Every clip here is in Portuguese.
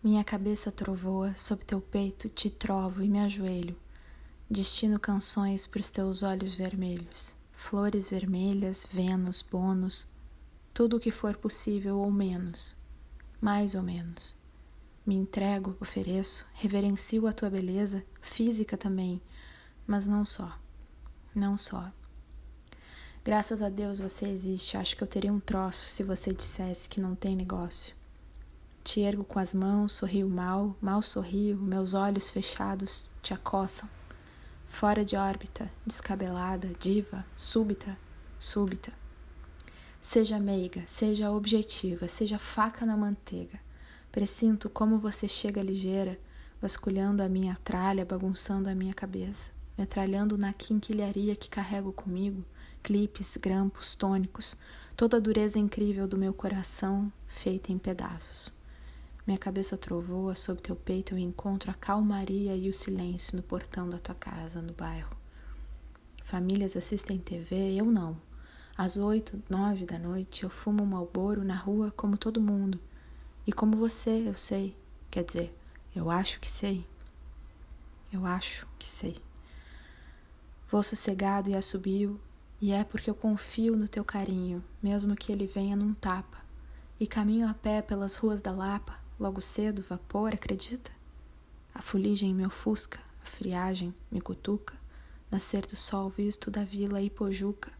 Minha cabeça trovoa, sob teu peito te trovo e me ajoelho. Destino canções pros teus olhos vermelhos, flores vermelhas, Vênus, bônus, tudo o que for possível ou menos, mais ou menos. Me entrego, ofereço, reverencio a tua beleza, física também, mas não só. Não só. Graças a Deus você existe. Acho que eu teria um troço se você dissesse que não tem negócio. Te ergo com as mãos, sorrio mal, mal sorrio, meus olhos fechados te acossam. Fora de órbita, descabelada, diva, súbita, súbita. Seja meiga, seja objetiva, seja faca na manteiga. Presinto como você chega ligeira, vasculhando a minha tralha, bagunçando a minha cabeça, metralhando na quinquilharia que carrego comigo, clipes, grampos, tônicos, toda a dureza incrível do meu coração feita em pedaços. Minha cabeça trovoa sob teu peito eu encontro a calmaria e o silêncio no portão da tua casa, no bairro. Famílias assistem TV, eu não. Às oito, nove da noite eu fumo um malboro na rua como todo mundo. E como você, eu sei. Quer dizer, eu acho que sei. Eu acho que sei. Vou sossegado e assobio, e é porque eu confio no teu carinho, mesmo que ele venha num tapa. E caminho a pé pelas ruas da Lapa, Logo cedo, vapor, acredita? A fuligem me ofusca, a friagem me cutuca, nascer do sol visto da vila Ipojuca.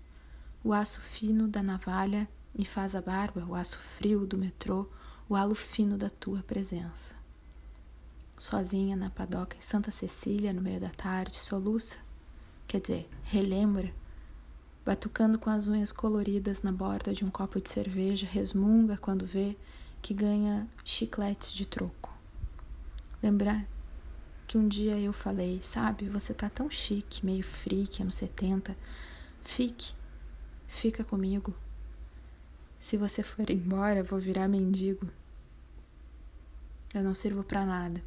O aço fino da navalha me faz a barba, o aço frio do metrô, o halo fino da tua presença. Sozinha na padoca em Santa Cecília, no meio da tarde, soluça, quer dizer, relembra, batucando com as unhas coloridas na borda de um copo de cerveja, resmunga quando vê que ganha chicletes de troco. Lembrar que um dia eu falei, sabe, você tá tão chique, meio freak, anos 70. Fique, fica comigo. Se você for embora, vou virar mendigo. Eu não sirvo para nada.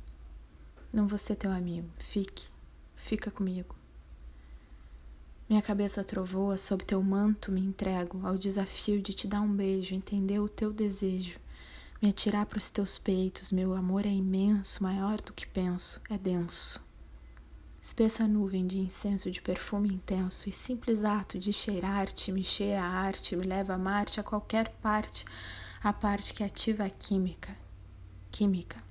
Não vou ser teu amigo. Fique, fica comigo. Minha cabeça trovoa sob teu manto, me entrego ao desafio de te dar um beijo, entender o teu desejo me atirar para os teus peitos, meu amor é imenso, maior do que penso, é denso. Espessa nuvem de incenso de perfume intenso e simples ato de cheirar-te me cheira a arte, me leva a Marte a qualquer parte, a parte que ativa a química. Química.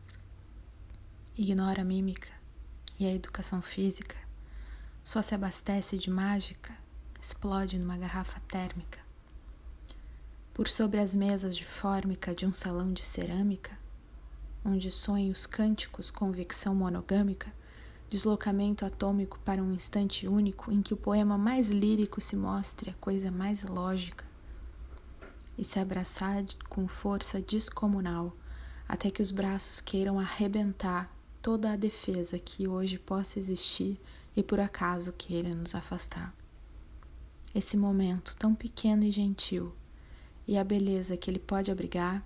Ignora a mímica e a educação física. Só se abastece de mágica, explode numa garrafa térmica por sobre as mesas de fórmica de um salão de cerâmica, onde sonhos cânticos, convicção monogâmica, deslocamento atômico para um instante único em que o poema mais lírico se mostre a coisa mais lógica, e se abraçar com força descomunal até que os braços queiram arrebentar toda a defesa que hoje possa existir e por acaso queira nos afastar. Esse momento tão pequeno e gentil e a beleza que ele pode abrigar,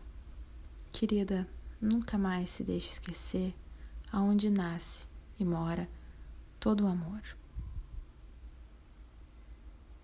querida, nunca mais se deixe esquecer aonde nasce e mora todo o amor.